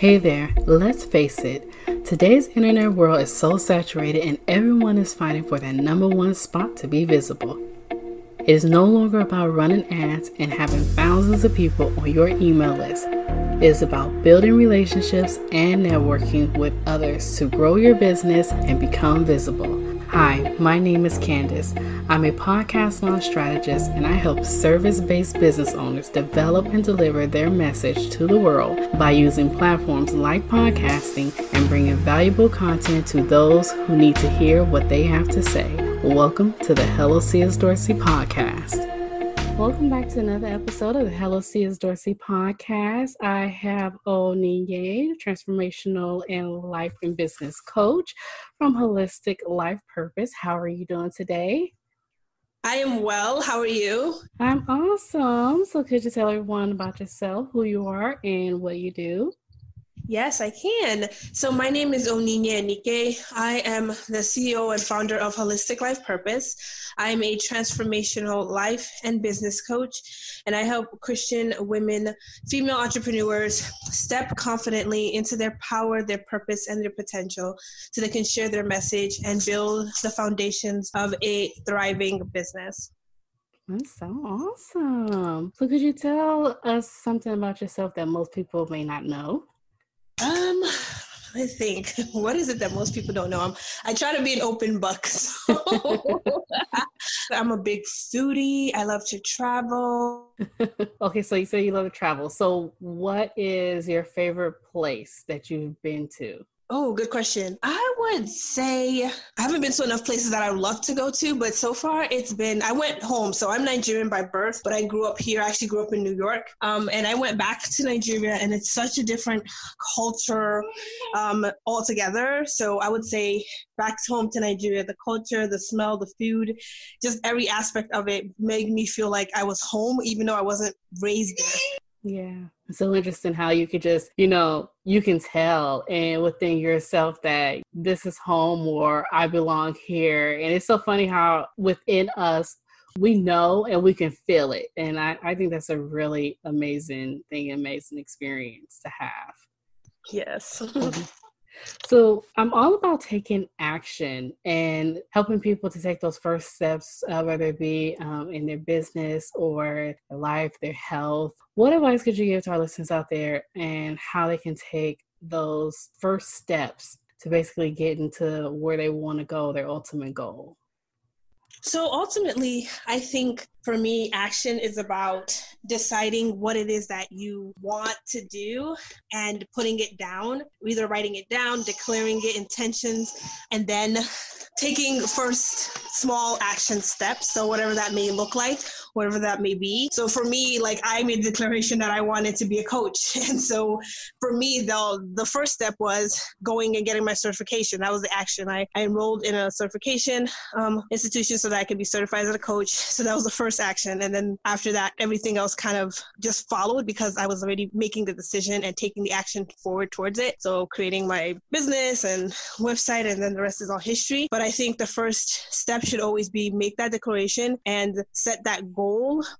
Hey there, let's face it, today's internet world is so saturated and everyone is fighting for that number one spot to be visible. It is no longer about running ads and having thousands of people on your email list. It is about building relationships and networking with others to grow your business and become visible. Hi, my name is Candace. I'm a podcast launch strategist and I help service based business owners develop and deliver their message to the world by using platforms like podcasting and bringing valuable content to those who need to hear what they have to say. Welcome to the Hello C.S. Dorsey podcast. Welcome back to another episode of the Hello C.S. Dorsey podcast. I have Onyinye, transformational and life and business coach from Holistic Life Purpose. How are you doing today? I am well. How are you? I'm awesome. So, could you tell everyone about yourself, who you are, and what you do? Yes, I can. So my name is Onyinye Anike. I am the CEO and founder of Holistic Life Purpose. I'm a transformational life and business coach, and I help Christian women, female entrepreneurs step confidently into their power, their purpose, and their potential so they can share their message and build the foundations of a thriving business. That's so awesome. So, could you tell us something about yourself that most people may not know? Um, I think what is it that most people don't know? I'm I try to be an open book. So I'm a big foodie. I love to travel. okay, so you say you love to travel. So what is your favorite place that you've been to? Oh, good question. I would say I haven't been to enough places that I would love to go to, but so far it's been I went home. So I'm Nigerian by birth, but I grew up here. I actually grew up in New York. Um, and I went back to Nigeria and it's such a different culture um, altogether. So I would say back home to Nigeria, the culture, the smell, the food, just every aspect of it made me feel like I was home, even though I wasn't raised there. Yeah. So interesting how you could just, you know, you can tell and within yourself that this is home or I belong here. And it's so funny how within us we know and we can feel it. And I, I think that's a really amazing thing, amazing experience to have. Yes. Mm-hmm. So I'm all about taking action and helping people to take those first steps, uh, whether it be um, in their business or their life, their health. What advice could you give to our listeners out there and how they can take those first steps to basically get into where they want to go, their ultimate goal? So ultimately, I think for me, action is about deciding what it is that you want to do and putting it down, either writing it down, declaring it intentions, and then taking first small action steps. So, whatever that may look like, whatever that may be. So, for me, like I made the declaration that I wanted to be a coach. And so, for me, the, the first step was going and getting my certification. That was the action. I, I enrolled in a certification um, institution so that I could be certified as a coach. So, that was the first action. And then after that, everything else kind of just followed because I was already making the decision and taking the action forward towards it. So, creating my business and website, and then the rest is all history. But I think the first step should always be make that declaration and set that goal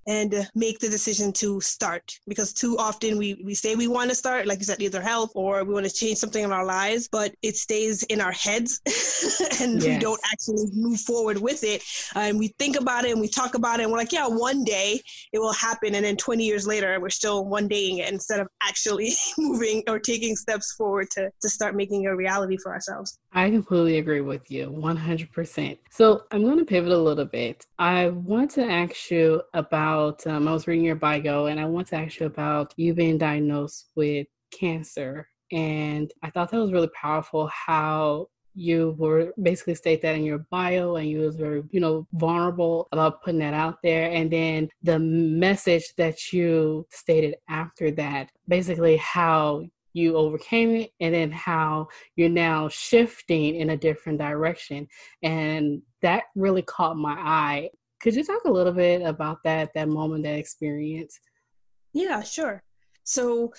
and make the decision to start. Because too often we, we say we want to start, like you said, either health or we want to change something in our lives, but it stays in our heads and yes. we don't actually move forward with it. And we think about it and we talk about it and we're like, yeah, one day it will happen. And then 20 years later, we're still one daying it instead of actually moving or taking steps forward to, to start making a reality for ourselves. I completely agree with you 100%. So I'm going to pivot a little bit. I want to ask you about, um, I was reading your bio, and I want to ask you about you being diagnosed with cancer. And I thought that was really powerful how you were basically state that in your bio and you was very you know vulnerable about putting that out there and then the message that you stated after that basically how you overcame it and then how you're now shifting in a different direction. And that really caught my eye. Could you talk a little bit about that that moment that experience? Yeah sure. So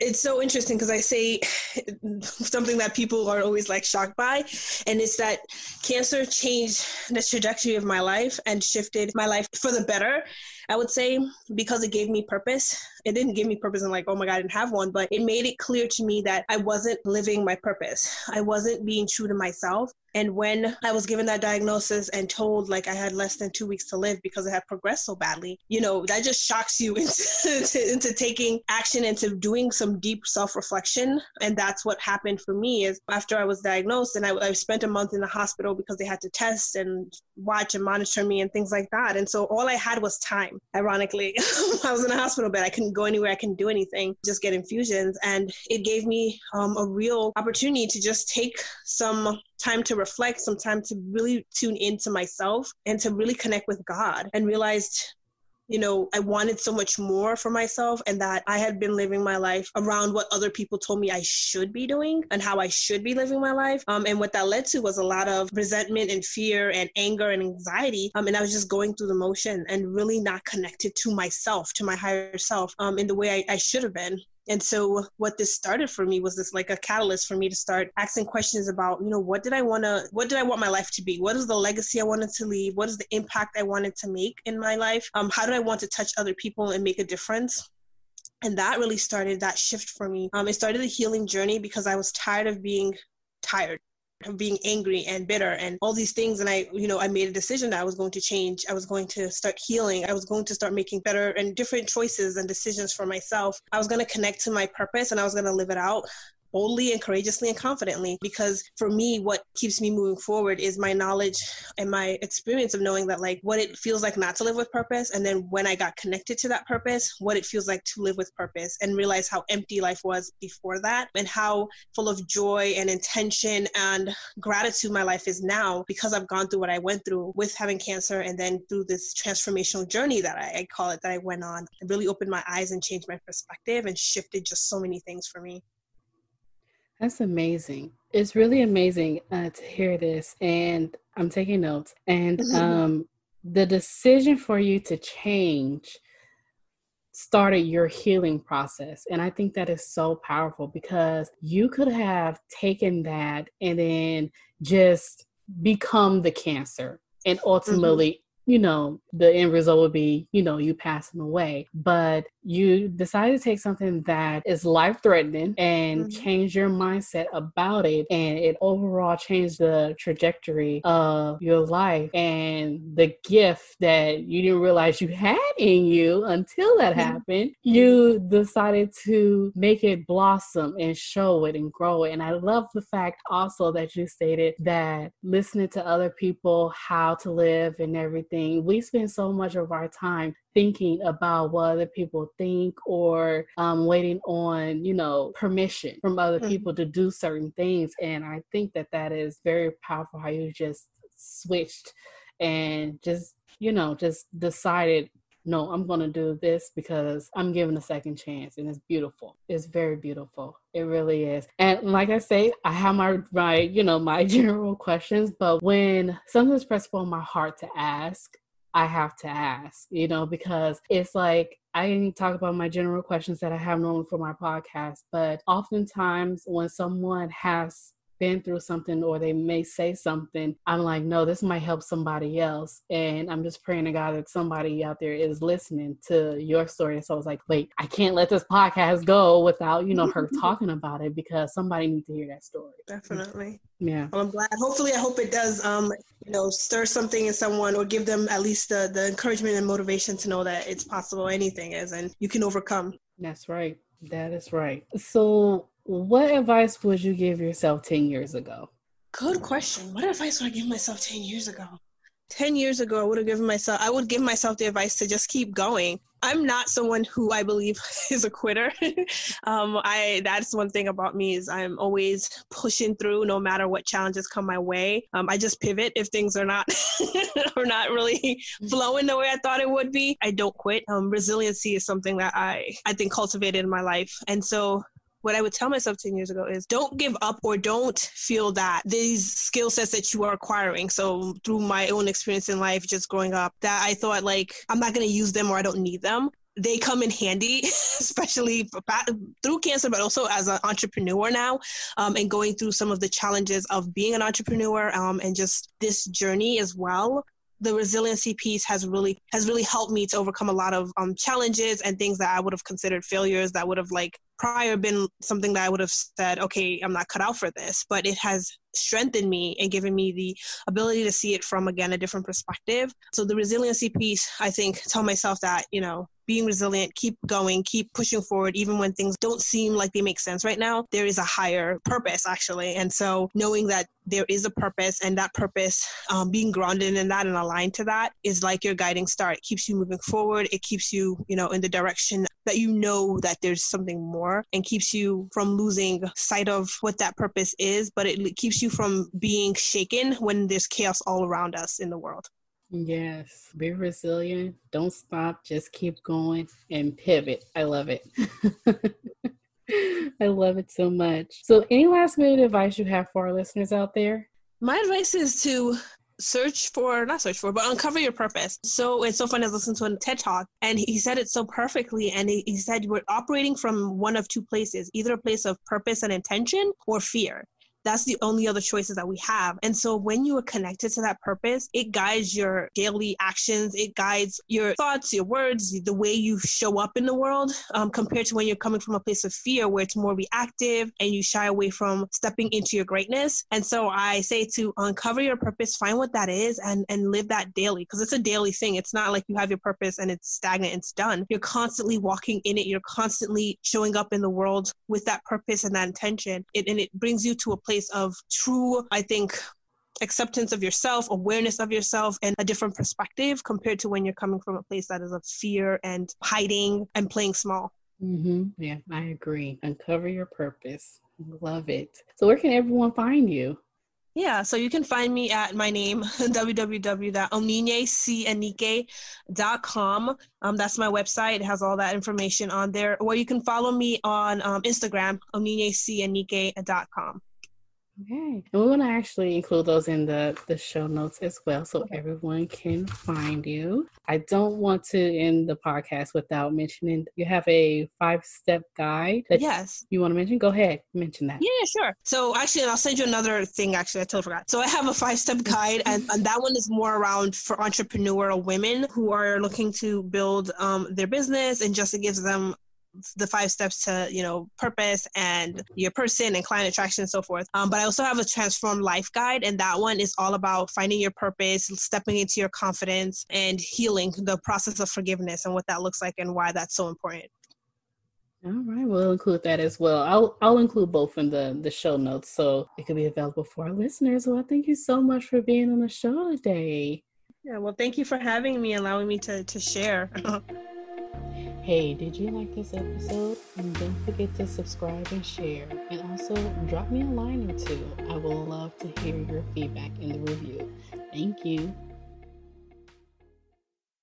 it's so interesting because I say something that people are always like shocked by, and it's that cancer changed the trajectory of my life and shifted my life for the better. I would say because it gave me purpose. It didn't give me purpose and like, oh my God, I didn't have one, but it made it clear to me that I wasn't living my purpose. I wasn't being true to myself. And when I was given that diagnosis and told like I had less than two weeks to live because it had progressed so badly, you know, that just shocks you into, into taking action, into doing some deep self reflection. And that's what happened for me is after I was diagnosed and I, I spent a month in the hospital because they had to test and watch and monitor me and things like that. And so all I had was time, ironically. I was in a hospital bed. I couldn't go anywhere. I couldn't do anything, just get infusions. And it gave me um, a real opportunity to just take some time to reflect, some time to really tune into myself and to really connect with God and realized you know, I wanted so much more for myself and that I had been living my life around what other people told me I should be doing and how I should be living my life. Um, and what that led to was a lot of resentment and fear and anger and anxiety. Um, and I was just going through the motion and really not connected to myself, to my higher self, um, in the way I, I should have been. And so what this started for me was this like a catalyst for me to start asking questions about, you know, what did I want to, what did I want my life to be? What is the legacy I wanted to leave? What is the impact I wanted to make in my life? Um, how do I want to touch other people and make a difference? And that really started that shift for me. Um, it started a healing journey because I was tired of being tired being angry and bitter and all these things. And i you know i made a decision that i was going to change. I was going to start healing. I was going to start making better and different choices and decisions for myself. I was going to connect to my purpose and i was going to live it out boldly and courageously and confidently because for me what keeps me moving forward is my knowledge and my experience of knowing that like what it feels like not to live with purpose and then when i got connected to that purpose what it feels like to live with purpose and realize how empty life was before that and how full of joy and intention and gratitude my life is now because i've gone through what i went through with having cancer and then through this transformational journey that i, I call it that i went on. It really opened my eyes and changed my perspective and shifted just so many things for me that's amazing. It's really amazing uh, to hear this, and I'm taking notes. And mm-hmm. um, the decision for you to change started your healing process. And I think that is so powerful because you could have taken that and then just become the cancer and mm-hmm. ultimately you know, the end result would be, you know, you pass them away. But you decide to take something that is life threatening and mm-hmm. change your mindset about it. And it overall changed the trajectory of your life and the gift that you didn't realize you had in you until that mm-hmm. happened. You decided to make it blossom and show it and grow it. And I love the fact also that you stated that listening to other people, how to live and everything we spend so much of our time thinking about what other people think or um, waiting on you know permission from other mm-hmm. people to do certain things and i think that that is very powerful how you just switched and just you know just decided no i'm going to do this because i'm given a second chance and it's beautiful. It's very beautiful. It really is. And like i say i have my my you know my general questions but when something's pressed upon my heart to ask I have to ask, you know, because it's like I talk about my general questions that I have normally for my podcast, but oftentimes when someone has been through something or they may say something, I'm like, no, this might help somebody else. And I'm just praying to God that somebody out there is listening to your story. And so I was like, wait, I can't let this podcast go without, you know, her talking about it because somebody needs to hear that story. Definitely. Yeah. Well, I'm glad. Hopefully, I hope it does, um, you know, stir something in someone or give them at least the, the encouragement and motivation to know that it's possible. Anything is, and you can overcome. That's right. That is right. So, what advice would you give yourself 10 years ago? Good question. What advice would I give myself 10 years ago? 10 years ago, I would have given myself, I would give myself the advice to just keep going. I'm not someone who I believe is a quitter. um, I that's one thing about me is I'm always pushing through no matter what challenges come my way. Um, I just pivot if things are not are not really flowing the way I thought it would be. I don't quit. Um, resiliency is something that I I think cultivated in my life, and so what I would tell myself 10 years ago is don't give up or don't feel that these skill sets that you are acquiring. So through my own experience in life, just growing up, that I thought like, I'm not going to use them or I don't need them. They come in handy, especially through cancer, but also as an entrepreneur now, um, and going through some of the challenges of being an entrepreneur um, and just this journey as well the resiliency piece has really has really helped me to overcome a lot of um, challenges and things that I would have considered failures that would have like prior been something that I would have said, okay, I'm not cut out for this, but it has strengthened me and given me the ability to see it from again a different perspective. So the resiliency piece, I think, tell myself that, you know, being resilient, keep going, keep pushing forward, even when things don't seem like they make sense right now. There is a higher purpose, actually. And so knowing that there is a purpose and that purpose, um, being grounded in that and aligned to that is like your guiding star. It keeps you moving forward. It keeps you, you know, in the direction that you know that there's something more and keeps you from losing sight of what that purpose is, but it keeps you from being shaken when there's chaos all around us in the world. Yes, be resilient. Don't stop. Just keep going and pivot. I love it. I love it so much. So, any last minute advice you have for our listeners out there? My advice is to search for not search for but uncover your purpose so it's so fun to listen to a ted talk and he said it so perfectly and he, he said we're operating from one of two places either a place of purpose and intention or fear that's the only other choices that we have. And so when you are connected to that purpose, it guides your daily actions, it guides your thoughts, your words, the way you show up in the world, um, compared to when you're coming from a place of fear where it's more reactive and you shy away from stepping into your greatness. And so I say to uncover your purpose, find what that is, and, and live that daily because it's a daily thing. It's not like you have your purpose and it's stagnant, it's done. You're constantly walking in it, you're constantly showing up in the world with that purpose and that intention. It, and it brings you to a place of true, I think, acceptance of yourself, awareness of yourself, and a different perspective compared to when you're coming from a place that is of fear and hiding and playing small. Mm-hmm. Yeah, I agree. Uncover your purpose. Love it. So, where can everyone find you? Yeah, so you can find me at my name, www.onyinyeanike.com. Um, that's my website. It has all that information on there. Or you can follow me on um, Instagram, oninyecianike.com. Okay. And we want to actually include those in the, the show notes as well so okay. everyone can find you. I don't want to end the podcast without mentioning you have a five step guide that yes. you want to mention. Go ahead, mention that. Yeah, sure. So actually, I'll send you another thing. Actually, I totally forgot. So I have a five step guide, and, and that one is more around for entrepreneurial women who are looking to build um, their business and just it gives them the five steps to you know purpose and your person and client attraction and so forth um, but i also have a transform life guide and that one is all about finding your purpose stepping into your confidence and healing the process of forgiveness and what that looks like and why that's so important all right, we'll include that as well. I'll I'll include both in the the show notes so it can be available for our listeners. Well, thank you so much for being on the show today. Yeah, well, thank you for having me, allowing me to to share. Hey, did you like this episode? And don't forget to subscribe and share. And also drop me a line or two. I will love to hear your feedback in the review. Thank you.